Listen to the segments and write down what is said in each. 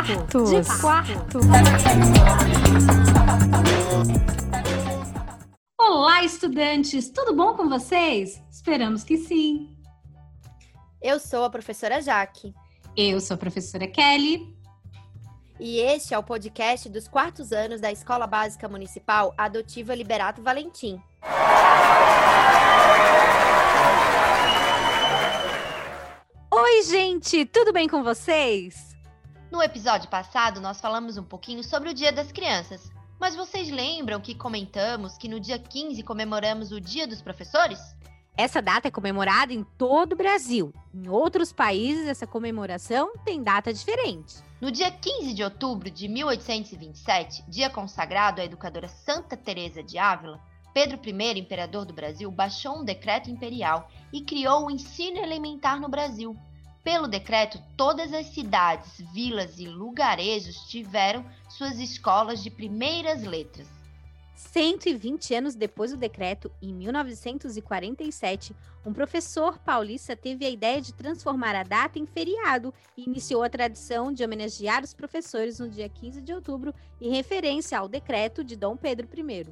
quarto. De quarto. Olá, estudantes! Tudo bom com vocês? Esperamos que sim. Eu sou a professora Jaque. Eu sou a professora Kelly. E este é o podcast dos quartos anos da Escola Básica Municipal Adotiva Liberato Valentim. Oi, gente! Tudo bem com vocês? No episódio passado, nós falamos um pouquinho sobre o Dia das Crianças. Mas vocês lembram que comentamos que no dia 15 comemoramos o Dia dos Professores? Essa data é comemorada em todo o Brasil. Em outros países, essa comemoração tem data diferente. No dia 15 de outubro de 1827, dia consagrado à educadora Santa Teresa de Ávila, Pedro I, imperador do Brasil, baixou um decreto imperial e criou o ensino elementar no Brasil. Pelo decreto, todas as cidades, vilas e lugarejos tiveram suas escolas de primeiras letras. 120 anos depois do decreto, em 1947, um professor paulista teve a ideia de transformar a data em feriado e iniciou a tradição de homenagear os professores no dia 15 de outubro, em referência ao decreto de Dom Pedro I.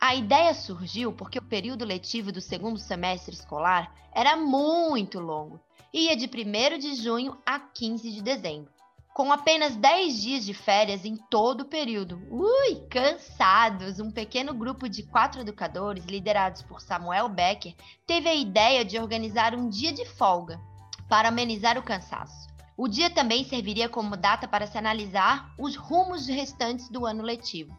A ideia surgiu porque o período letivo do segundo semestre escolar era muito longo ia de 1 de junho a 15 de dezembro, com apenas 10 dias de férias em todo o período. Ui, cansados! Um pequeno grupo de quatro educadores, liderados por Samuel Becker, teve a ideia de organizar um dia de folga para amenizar o cansaço. O dia também serviria como data para se analisar os rumos restantes do ano letivo.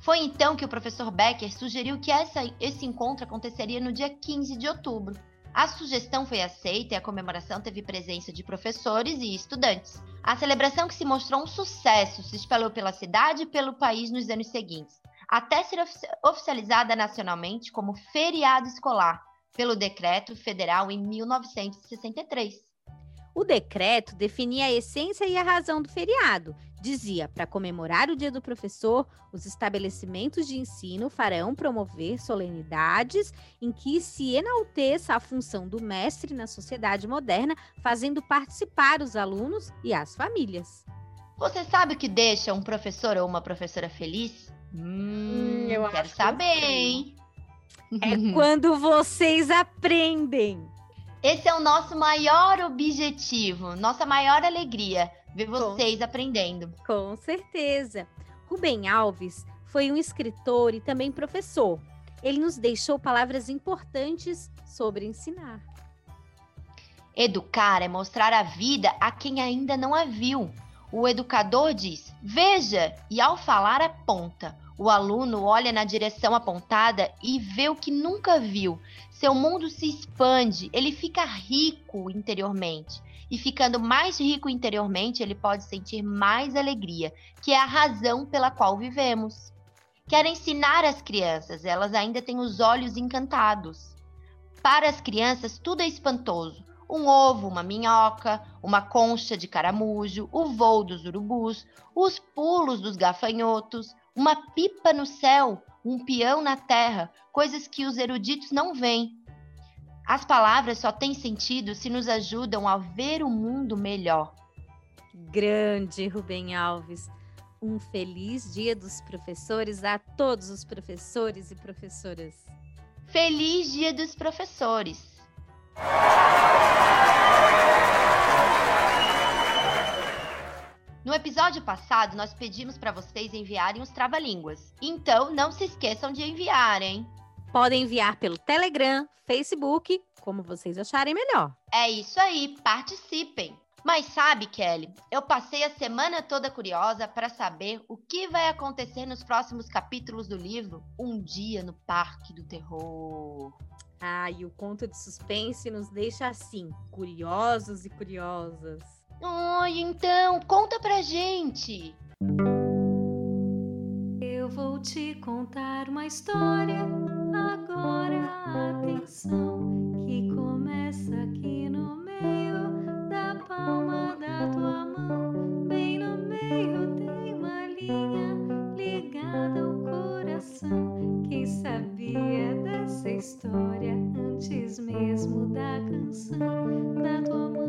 Foi então que o professor Becker sugeriu que essa, esse encontro aconteceria no dia 15 de outubro. A sugestão foi aceita e a comemoração teve presença de professores e estudantes. A celebração, que se mostrou um sucesso, se espalhou pela cidade e pelo país nos anos seguintes, até ser oficializada nacionalmente como feriado escolar pelo Decreto Federal em 1963. O decreto definia a essência e a razão do feriado. Dizia: para comemorar o Dia do Professor, os estabelecimentos de ensino farão promover solenidades em que se enalteça a função do mestre na sociedade moderna, fazendo participar os alunos e as famílias. Você sabe o que deixa um professor ou uma professora feliz? Hum, eu quero saber, hein? É quando vocês aprendem. Esse é o nosso maior objetivo, nossa maior alegria, ver vocês Com... aprendendo. Com certeza. Rubem Alves foi um escritor e também professor. Ele nos deixou palavras importantes sobre ensinar. Educar é mostrar a vida a quem ainda não a viu. O educador diz: veja, e ao falar aponta. O aluno olha na direção apontada e vê o que nunca viu. Seu mundo se expande, ele fica rico interiormente. E ficando mais rico interiormente, ele pode sentir mais alegria, que é a razão pela qual vivemos. Quero ensinar as crianças, elas ainda têm os olhos encantados. Para as crianças, tudo é espantoso um ovo, uma minhoca, uma concha de caramujo, o voo dos urubus, os pulos dos gafanhotos, uma pipa no céu, um peão na terra, coisas que os eruditos não veem. As palavras só têm sentido se nos ajudam a ver o mundo melhor. Grande Rubem Alves. Um feliz dia dos professores a todos os professores e professoras. Feliz Dia dos Professores! No episódio passado, nós pedimos para vocês enviarem os trava-línguas. Então, não se esqueçam de enviar, hein? Podem enviar pelo Telegram, Facebook, como vocês acharem melhor. É isso aí, participem! Mas sabe, Kelly, eu passei a semana toda curiosa para saber o que vai acontecer nos próximos capítulos do livro Um Dia no Parque do Terror. Ah, e o conto de suspense nos deixa assim, curiosos e curiosas. Ai, então, conta pra gente! Eu vou te contar uma história. Agora, atenção, que começa aqui no meio da palma da tua mão. Bem no meio tem uma linha ligada ao coração. Quem sabia dessa história antes mesmo da canção? Da tua mão.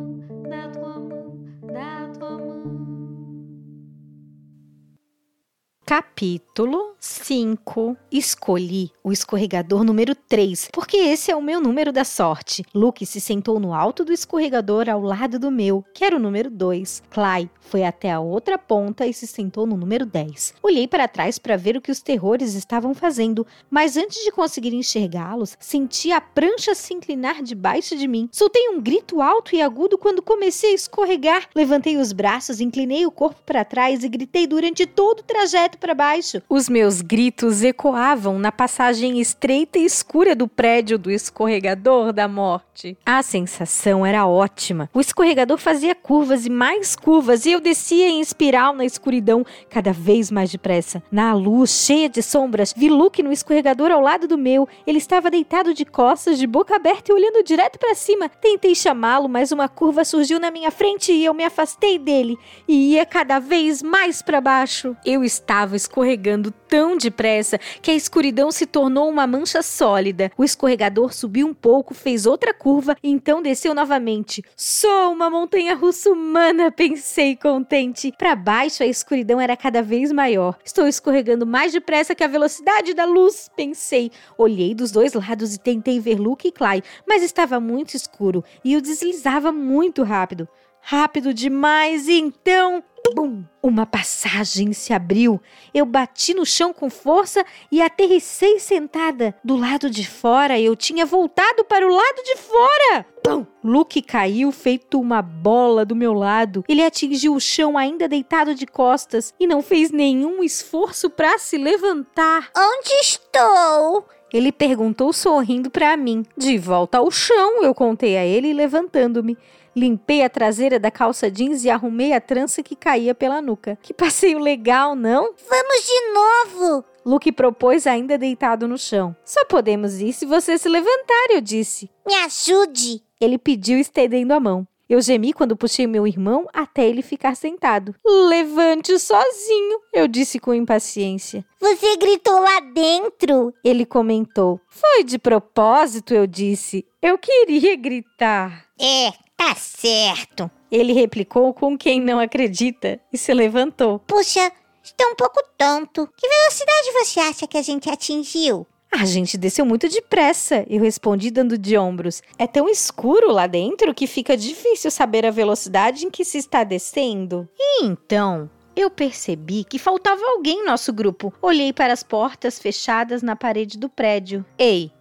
Capítulo 5. Escolhi o escorregador número 3, porque esse é o meu número da sorte. Luke se sentou no alto do escorregador ao lado do meu, que era o número 2. Clay foi até a outra ponta e se sentou no número 10. Olhei para trás para ver o que os terrores estavam fazendo, mas antes de conseguir enxergá-los, senti a prancha se inclinar debaixo de mim. Soltei um grito alto e agudo quando comecei a escorregar. Levantei os braços, inclinei o corpo para trás e gritei durante todo o trajeto para baixo. Os meus gritos ecoavam na passagem estreita e escura do prédio do escorregador da morte. A sensação era ótima. O escorregador fazia curvas e mais curvas e eu descia em espiral na escuridão cada vez mais depressa. Na luz cheia de sombras, vi Luke no escorregador ao lado do meu. Ele estava deitado de costas, de boca aberta e olhando direto para cima. Tentei chamá-lo, mas uma curva surgiu na minha frente e eu me afastei dele e ia cada vez mais para baixo. Eu estava escorregando tão depressa que a escuridão se tornou uma mancha sólida. O escorregador subiu um pouco, fez outra curva e então desceu novamente. Sou uma montanha russa humana, pensei contente. Para baixo, a escuridão era cada vez maior. Estou escorregando mais depressa que a velocidade da luz, pensei. Olhei dos dois lados e tentei ver Luke e Clay, mas estava muito escuro e eu deslizava muito rápido. Rápido demais, então Bum! Uma passagem se abriu. Eu bati no chão com força e aterrissei sentada. Do lado de fora, eu tinha voltado para o lado de fora. Pum! Luke caiu feito uma bola do meu lado. Ele atingiu o chão ainda deitado de costas e não fez nenhum esforço para se levantar. Onde estou? Ele perguntou sorrindo para mim. De volta ao chão, eu contei a ele levantando-me. Limpei a traseira da calça jeans e arrumei a trança que caía pela nuca. Que passeio legal, não? Vamos de novo! Luke propôs ainda deitado no chão. Só podemos ir se você se levantar, eu disse. Me ajude! Ele pediu estendendo a mão. Eu gemi quando puxei meu irmão até ele ficar sentado. Levante sozinho, eu disse com impaciência. Você gritou lá dentro! Ele comentou. Foi de propósito, eu disse. Eu queria gritar. É, tá certo. Ele replicou com quem não acredita e se levantou. Puxa, estou um pouco tonto. Que velocidade você acha que a gente atingiu? A gente desceu muito depressa, eu respondi dando de ombros. É tão escuro lá dentro que fica difícil saber a velocidade em que se está descendo. E então, eu percebi que faltava alguém em nosso grupo. Olhei para as portas fechadas na parede do prédio. Ei,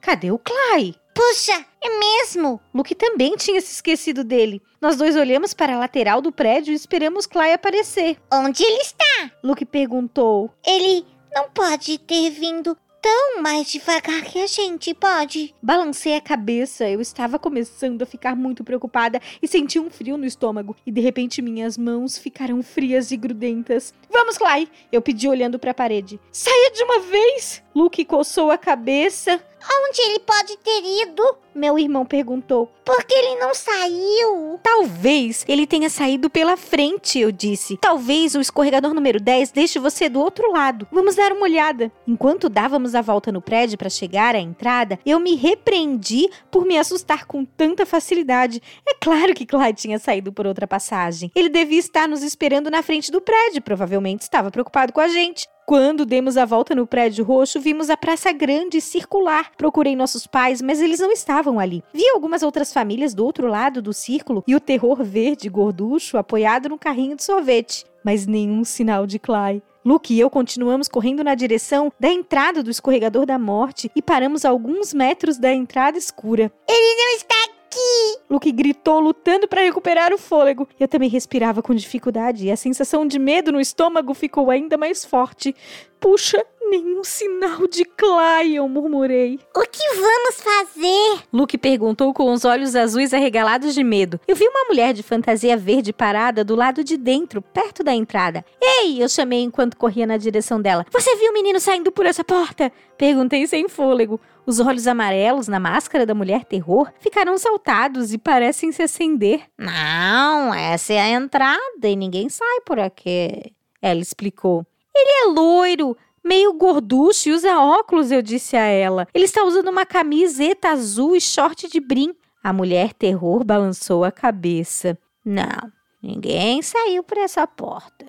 cadê o Clay? Puxa, é mesmo? Luke também tinha se esquecido dele. Nós dois olhamos para a lateral do prédio e esperamos Clay aparecer. Onde ele está? Luke perguntou. Ele não pode ter vindo tão mais devagar que a gente pode. Balancei a cabeça, eu estava começando a ficar muito preocupada e senti um frio no estômago. E de repente minhas mãos ficaram frias e grudentas. Vamos, Clay! Eu pedi olhando para a parede. Saia de uma vez! Luke coçou a cabeça. Onde ele pode ter ido? Meu irmão perguntou. Por que ele não saiu? Talvez ele tenha saído pela frente, eu disse. Talvez o escorregador número 10 deixe você do outro lado. Vamos dar uma olhada. Enquanto dávamos a volta no prédio para chegar à entrada, eu me repreendi por me assustar com tanta facilidade. É claro que Clyde tinha saído por outra passagem. Ele devia estar nos esperando na frente do prédio, provavelmente estava preocupado com a gente. Quando demos a volta no prédio roxo, vimos a praça grande circular. Procurei nossos pais, mas eles não estavam ali. Vi algumas outras famílias do outro lado do círculo e o terror verde gorducho apoiado no carrinho de sorvete, mas nenhum sinal de Clay. Luke e eu continuamos correndo na direção da entrada do escorregador da morte e paramos a alguns metros da entrada escura. Ele não está aqui! Luke gritou, lutando para recuperar o fôlego. Eu também respirava com dificuldade e a sensação de medo no estômago ficou ainda mais forte. Puxa, nenhum sinal de Clay, eu murmurei. O que vamos fazer? Luke perguntou com os olhos azuis arregalados de medo. Eu vi uma mulher de fantasia verde parada do lado de dentro, perto da entrada. Ei! Eu chamei enquanto corria na direção dela. Você viu o menino saindo por essa porta? Perguntei sem fôlego. Os olhos amarelos na máscara da mulher terror ficaram saltados e parecem se acender. Não, essa é a entrada e ninguém sai por aqui. Ela explicou. Ele é loiro, meio gorducho e usa óculos, eu disse a ela. Ele está usando uma camiseta azul e short de brim. A mulher terror balançou a cabeça. Não, ninguém saiu por essa porta.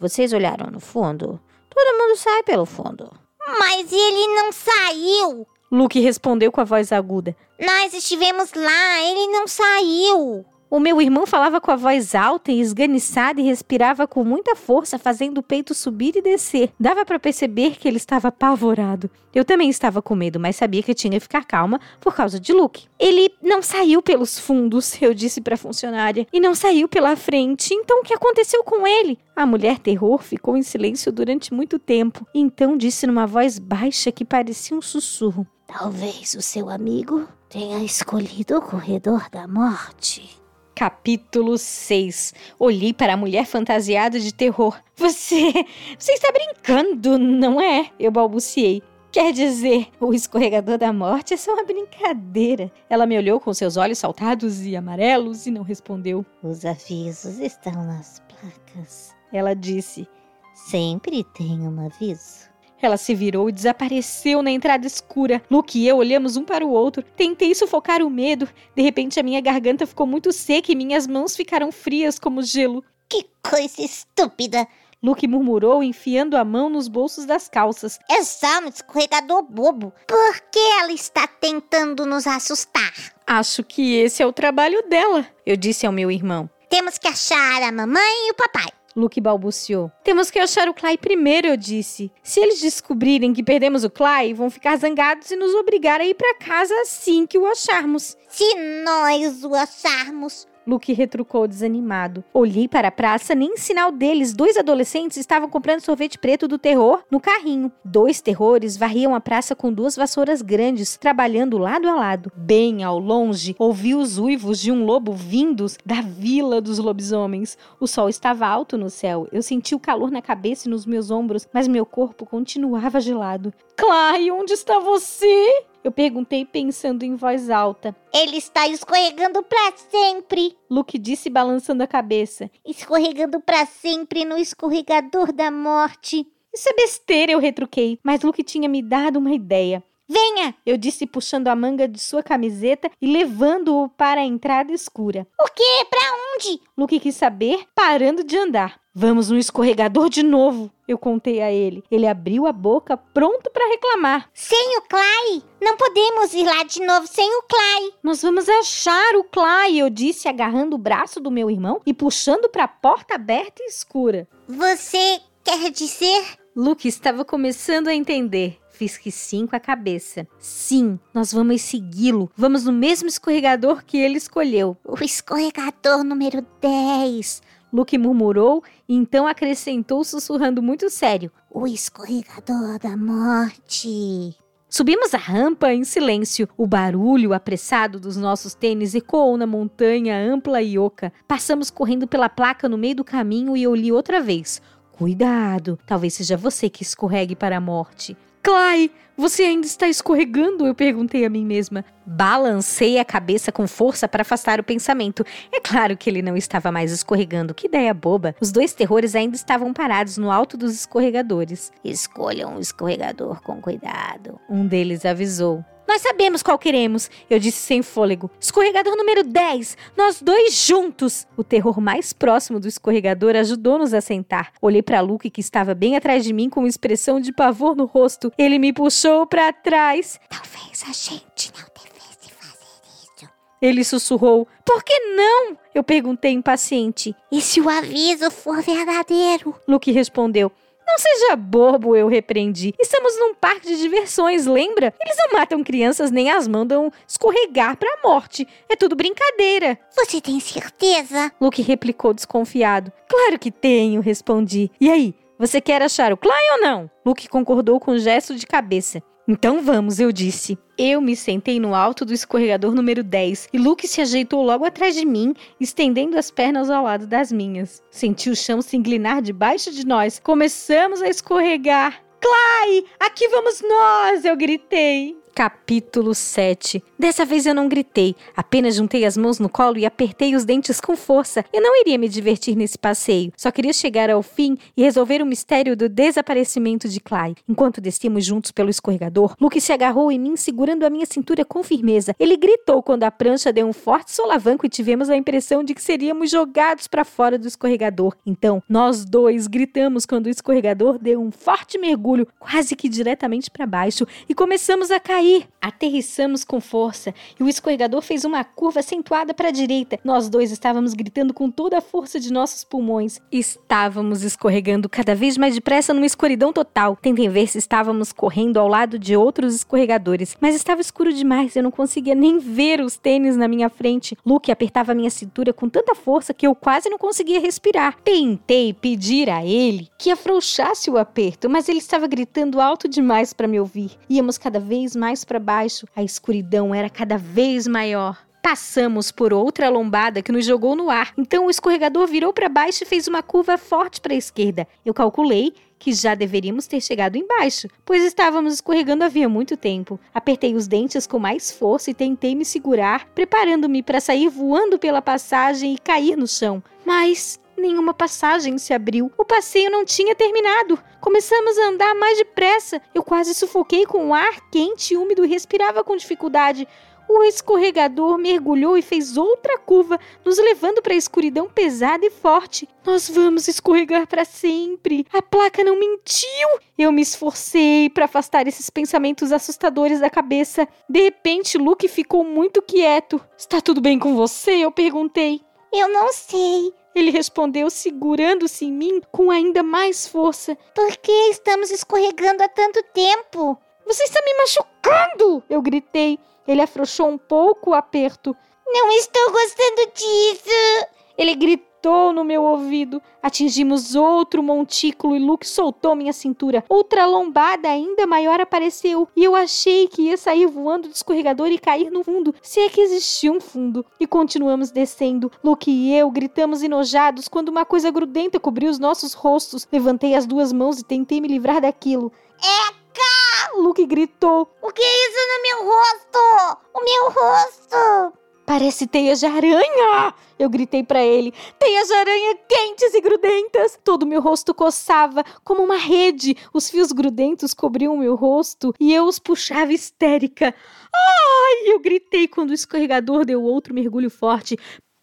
Vocês olharam no fundo? Todo mundo sai pelo fundo. Mas ele não saiu. Luke respondeu com a voz aguda. Nós estivemos lá, ele não saiu. O meu irmão falava com a voz alta e esganiçada e respirava com muita força, fazendo o peito subir e descer. Dava para perceber que ele estava apavorado. Eu também estava com medo, mas sabia que tinha que ficar calma por causa de Luke. Ele não saiu pelos fundos, eu disse para a funcionária, e não saiu pela frente. Então o que aconteceu com ele? A mulher terror ficou em silêncio durante muito tempo. Então disse numa voz baixa que parecia um sussurro: Talvez o seu amigo tenha escolhido o corredor da morte. Capítulo 6. Olhei para a mulher fantasiada de terror. Você. Você está brincando, não é? Eu balbuciei. Quer dizer, o escorregador da morte é só uma brincadeira. Ela me olhou com seus olhos saltados e amarelos e não respondeu. Os avisos estão nas placas. Ela disse: Sempre tem um aviso. Ela se virou e desapareceu na entrada escura. Luke e eu olhamos um para o outro. Tentei sufocar o medo. De repente, a minha garganta ficou muito seca e minhas mãos ficaram frias como gelo. Que coisa estúpida! Luke murmurou, enfiando a mão nos bolsos das calças. É só um escorregador bobo. Por que ela está tentando nos assustar? Acho que esse é o trabalho dela, eu disse ao meu irmão. Temos que achar a mamãe e o papai. Luke balbuciou. Temos que achar o Clay primeiro, eu disse. Se eles descobrirem que perdemos o Clay, vão ficar zangados e nos obrigar a ir para casa assim que o acharmos. Se nós o acharmos. Luke retrucou desanimado. Olhei para a praça, nem sinal deles. Dois adolescentes estavam comprando sorvete preto do terror no carrinho. Dois terrores varriam a praça com duas vassouras grandes, trabalhando lado a lado. Bem ao longe, ouvi os uivos de um lobo vindos da vila dos lobisomens. O sol estava alto no céu. Eu senti o calor na cabeça e nos meus ombros, mas meu corpo continuava gelado. Clay, onde está você? Eu perguntei pensando em voz alta. Ele está escorregando para sempre. Luke disse balançando a cabeça. Escorregando para sempre no escorregador da morte. Isso é besteira, eu retruquei, mas Luke tinha me dado uma ideia. Venha! Eu disse puxando a manga de sua camiseta e levando-o para a entrada escura. O quê? Para onde? Luke quis saber, parando de andar. Vamos no escorregador de novo, eu contei a ele. Ele abriu a boca, pronto para reclamar. Sem o Clay? Não podemos ir lá de novo sem o Clay. Nós vamos achar o Clay, eu disse, agarrando o braço do meu irmão e puxando para a porta aberta e escura. Você quer dizer? Luke estava começando a entender. Fiz que sim com a cabeça. Sim, nós vamos segui-lo. Vamos no mesmo escorregador que ele escolheu. O escorregador número 10. Luke murmurou e então acrescentou sussurrando muito sério: O escorregador da morte. Subimos a rampa em silêncio. O barulho apressado dos nossos tênis ecoou na montanha ampla e oca. Passamos correndo pela placa no meio do caminho e eu li outra vez. Cuidado, talvez seja você que escorregue para a morte. Clay, você ainda está escorregando? Eu perguntei a mim mesma. Balancei a cabeça com força para afastar o pensamento. É claro que ele não estava mais escorregando. Que ideia boba. Os dois terrores ainda estavam parados no alto dos escorregadores. Escolha um escorregador com cuidado. Um deles avisou. Nós sabemos qual queremos, eu disse sem fôlego. Escorregador número 10, nós dois juntos. O terror mais próximo do escorregador ajudou-nos a sentar. Olhei para Luke, que estava bem atrás de mim com uma expressão de pavor no rosto. Ele me puxou para trás. Talvez a gente não devesse fazer isso. Ele sussurrou. Por que não? Eu perguntei impaciente. E se o aviso for verdadeiro? Luke respondeu. Não seja bobo, eu repreendi. Estamos num parque de diversões, lembra? Eles não matam crianças nem as mandam escorregar para a morte. É tudo brincadeira. Você tem certeza? Luke replicou desconfiado. Claro que tenho, respondi. E aí, você quer achar o Klein ou não? Luke concordou com um gesto de cabeça. Então vamos, eu disse. Eu me sentei no alto do escorregador número 10 e Luke se ajeitou logo atrás de mim, estendendo as pernas ao lado das minhas. Senti o chão se inclinar debaixo de nós. Começamos a escorregar. Clay, aqui vamos nós! Eu gritei. Capítulo 7 Dessa vez eu não gritei, apenas juntei as mãos no colo e apertei os dentes com força. Eu não iria me divertir nesse passeio, só queria chegar ao fim e resolver o mistério do desaparecimento de Clay. Enquanto descíamos juntos pelo escorregador, Luke se agarrou em mim, segurando a minha cintura com firmeza. Ele gritou quando a prancha deu um forte solavanco e tivemos a impressão de que seríamos jogados para fora do escorregador. Então, nós dois gritamos quando o escorregador deu um forte mergulho, quase que diretamente para baixo, e começamos a cair cair. Aterrissamos com força e o escorregador fez uma curva acentuada para a direita. Nós dois estávamos gritando com toda a força de nossos pulmões. Estávamos escorregando cada vez mais depressa numa escuridão total. Tentei ver se estávamos correndo ao lado de outros escorregadores, mas estava escuro demais. Eu não conseguia nem ver os tênis na minha frente. Luke apertava minha cintura com tanta força que eu quase não conseguia respirar. Tentei pedir a ele que afrouxasse o aperto, mas ele estava gritando alto demais para me ouvir. Íamos cada vez mais mais para baixo, a escuridão era cada vez maior. Passamos por outra lombada que nos jogou no ar. Então o escorregador virou para baixo e fez uma curva forte para a esquerda. Eu calculei que já deveríamos ter chegado embaixo, pois estávamos escorregando havia muito tempo. Apertei os dentes com mais força e tentei me segurar, preparando-me para sair voando pela passagem e cair no chão. Mas Nenhuma passagem se abriu. O passeio não tinha terminado. Começamos a andar mais depressa. Eu quase sufoquei com o ar quente e úmido e respirava com dificuldade. O escorregador mergulhou e fez outra curva, nos levando para a escuridão pesada e forte. Nós vamos escorregar para sempre. A placa não mentiu. Eu me esforcei para afastar esses pensamentos assustadores da cabeça. De repente, Luke ficou muito quieto. Está tudo bem com você? Eu perguntei. Eu não sei. Ele respondeu, segurando-se em mim com ainda mais força. Por que estamos escorregando há tanto tempo? Você está me machucando! Eu gritei. Ele afrouxou um pouco o aperto. Não estou gostando disso! Ele gritou gritou no meu ouvido. Atingimos outro montículo e Luke soltou minha cintura. Outra lombada ainda maior apareceu e eu achei que ia sair voando do escorregador e cair no fundo, se é que existia um fundo. E continuamos descendo. Luke e eu gritamos enojados quando uma coisa grudenta cobriu os nossos rostos. Levantei as duas mãos e tentei me livrar daquilo. Eca! Luke gritou. O que é isso no meu rosto? O meu rosto! Parece teias de aranha! Eu gritei para ele. Teias de aranha quentes e grudentas! Todo meu rosto coçava como uma rede. Os fios grudentos cobriam meu rosto e eu os puxava histérica. Ai! Eu gritei quando o escorregador deu outro mergulho forte.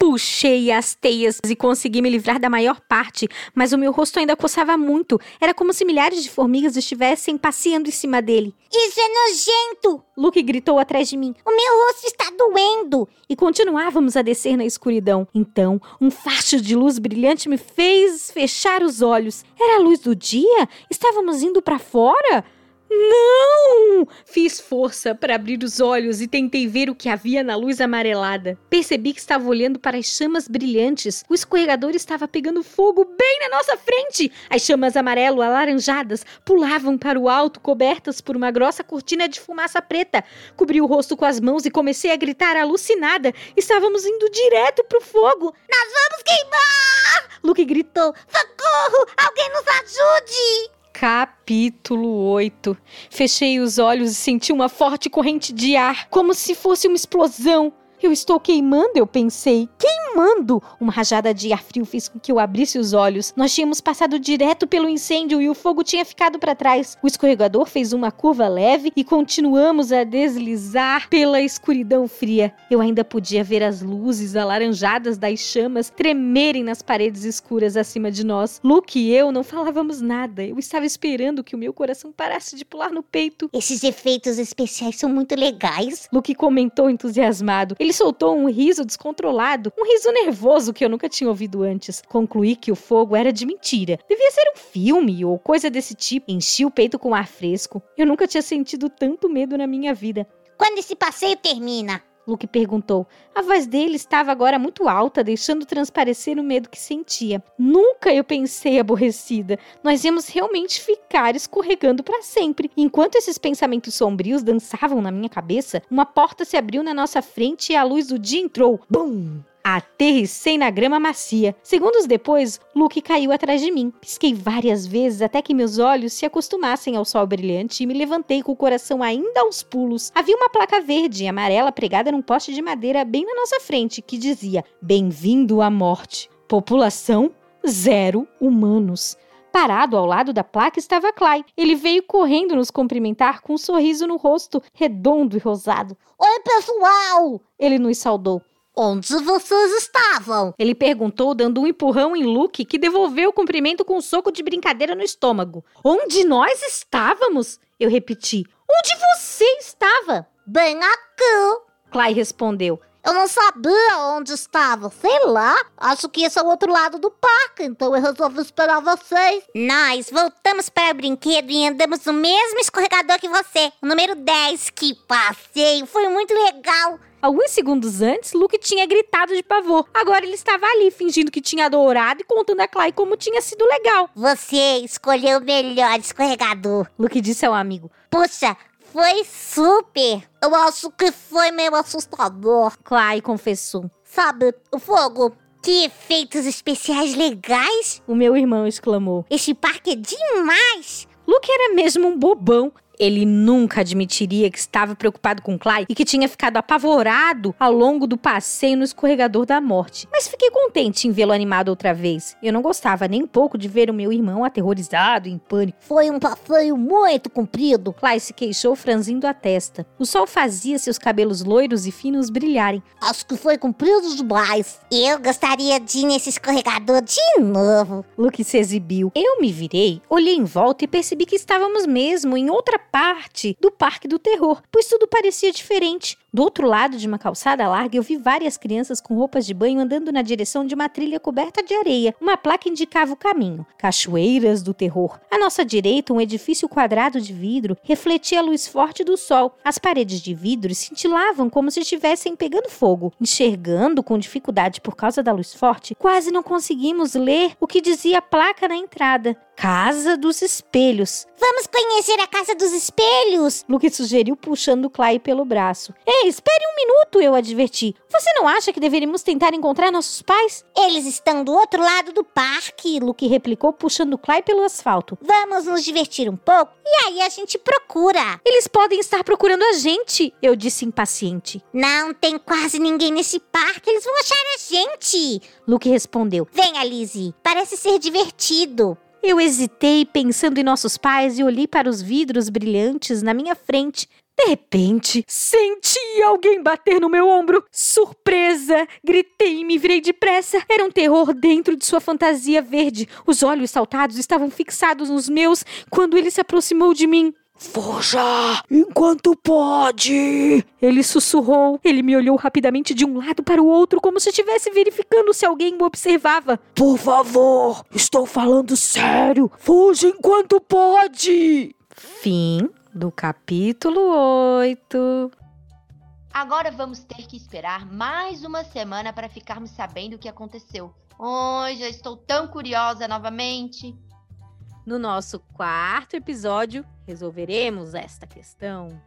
Puxei as teias e consegui me livrar da maior parte, mas o meu rosto ainda coçava muito. Era como se milhares de formigas estivessem passeando em cima dele. Isso é nojento! Luke gritou atrás de mim. O meu rosto está doendo! E continuávamos a descer na escuridão. Então, um facho de luz brilhante me fez fechar os olhos. Era a luz do dia? Estávamos indo para fora? Não! Fiz força para abrir os olhos e tentei ver o que havia na luz amarelada. Percebi que estava olhando para as chamas brilhantes. O escorregador estava pegando fogo bem na nossa frente. As chamas amarelo-alaranjadas pulavam para o alto, cobertas por uma grossa cortina de fumaça preta. Cobri o rosto com as mãos e comecei a gritar alucinada. Estávamos indo direto para o fogo. Nós vamos queimar! Luke gritou. Socorro! Capítulo 8. Fechei os olhos e senti uma forte corrente de ar, como se fosse uma explosão. Eu estou queimando, eu pensei. Queimando! Uma rajada de ar frio fez com que eu abrisse os olhos. Nós tínhamos passado direto pelo incêndio e o fogo tinha ficado para trás. O escorregador fez uma curva leve e continuamos a deslizar pela escuridão fria. Eu ainda podia ver as luzes alaranjadas das chamas tremerem nas paredes escuras acima de nós. Luke e eu não falávamos nada. Eu estava esperando que o meu coração parasse de pular no peito. Esses efeitos especiais são muito legais. Luke comentou entusiasmado. Ele soltou um riso descontrolado, um riso nervoso que eu nunca tinha ouvido antes. Concluí que o fogo era de mentira. Devia ser um filme ou coisa desse tipo. Enchi o peito com ar fresco. Eu nunca tinha sentido tanto medo na minha vida. Quando esse passeio termina? Luke perguntou. A voz dele estava agora muito alta, deixando transparecer o medo que sentia. Nunca eu pensei aborrecida. Nós íamos realmente ficar escorregando para sempre. Enquanto esses pensamentos sombrios dançavam na minha cabeça, uma porta se abriu na nossa frente e a luz do dia entrou. Bum! Aterricei na grama macia. Segundos depois, Luke caiu atrás de mim. Pisquei várias vezes até que meus olhos se acostumassem ao sol brilhante e me levantei com o coração ainda aos pulos. Havia uma placa verde e amarela pregada num poste de madeira bem na nossa frente que dizia: Bem-vindo à morte. População zero humanos. Parado ao lado da placa estava Clay. Ele veio correndo nos cumprimentar com um sorriso no rosto, redondo e rosado. Oi, pessoal! Ele nos saudou. Onde vocês estavam? Ele perguntou, dando um empurrão em Luke, que devolveu o cumprimento com um soco de brincadeira no estômago. Onde nós estávamos? Eu repeti. Onde você estava? Bem aqui. Clay respondeu. Eu não sabia onde estava. Sei lá. Acho que esse é o outro lado do parque, então eu resolvi esperar vocês. Nós voltamos para o brinquedo e andamos no mesmo escorregador que você. O número 10. Que passeio. Foi muito legal. Alguns segundos antes, Luke tinha gritado de pavor. Agora ele estava ali, fingindo que tinha adorado e contando a Clay como tinha sido legal. Você escolheu o melhor escorregador. Luke disse ao amigo. Puxa, foi super. Eu acho que foi meio assustador. Clay confessou. Sabe, o fogo. Que efeitos especiais legais! O meu irmão exclamou. Este parque é demais! Luke era mesmo um bobão. Ele nunca admitiria que estava preocupado com Clay e que tinha ficado apavorado ao longo do passeio no escorregador da morte. Mas fiquei contente em vê-lo animado outra vez. Eu não gostava nem um pouco de ver o meu irmão aterrorizado, em pânico. Foi um passeio muito comprido. Clay se queixou, franzindo a testa. O sol fazia seus cabelos loiros e finos brilharem. Acho que foi comprido demais. Eu gostaria de ir nesse escorregador de novo. Luke se exibiu. Eu me virei, olhei em volta e percebi que estávamos mesmo em outra parte do Parque do Terror, pois tudo parecia diferente. Do outro lado de uma calçada larga, eu vi várias crianças com roupas de banho andando na direção de uma trilha coberta de areia. Uma placa indicava o caminho. Cachoeiras do Terror. À nossa direita, um edifício quadrado de vidro refletia a luz forte do sol. As paredes de vidro cintilavam como se estivessem pegando fogo. Enxergando com dificuldade por causa da luz forte, quase não conseguimos ler o que dizia a placa na entrada. Casa dos Espelhos. Vamos conhecer a Casa dos Espelhos! Luke sugeriu puxando Clay pelo braço. Ei, espere um minuto, eu adverti. Você não acha que deveríamos tentar encontrar nossos pais? Eles estão do outro lado do parque. Luke replicou, puxando Clay pelo asfalto. Vamos nos divertir um pouco e aí a gente procura. Eles podem estar procurando a gente, eu disse impaciente. Não tem quase ninguém nesse parque, eles vão achar a gente. Luke respondeu. Venha, Lizzie, parece ser divertido. Eu hesitei pensando em nossos pais e olhei para os vidros brilhantes na minha frente. De repente, senti alguém bater no meu ombro. Surpresa! Gritei e me virei depressa. Era um terror dentro de sua fantasia verde. Os olhos saltados estavam fixados nos meus quando ele se aproximou de mim. Fuja! Enquanto pode! Ele sussurrou. Ele me olhou rapidamente de um lado para o outro, como se estivesse verificando se alguém o observava. Por favor, estou falando sério. Fuja enquanto pode! Fim do capítulo 8. Agora vamos ter que esperar mais uma semana para ficarmos sabendo o que aconteceu. Oh, já estou tão curiosa novamente. No nosso quarto episódio, resolveremos esta questão.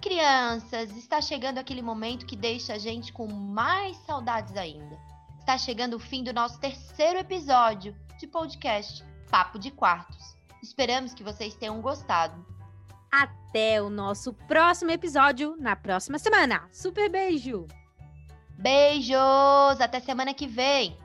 Crianças, está chegando aquele momento que deixa a gente com mais saudades ainda. Está chegando o fim do nosso terceiro episódio de podcast Papo de Quartos. Esperamos que vocês tenham gostado. Até o nosso próximo episódio na próxima semana. Super beijo! Beijos! Até semana que vem!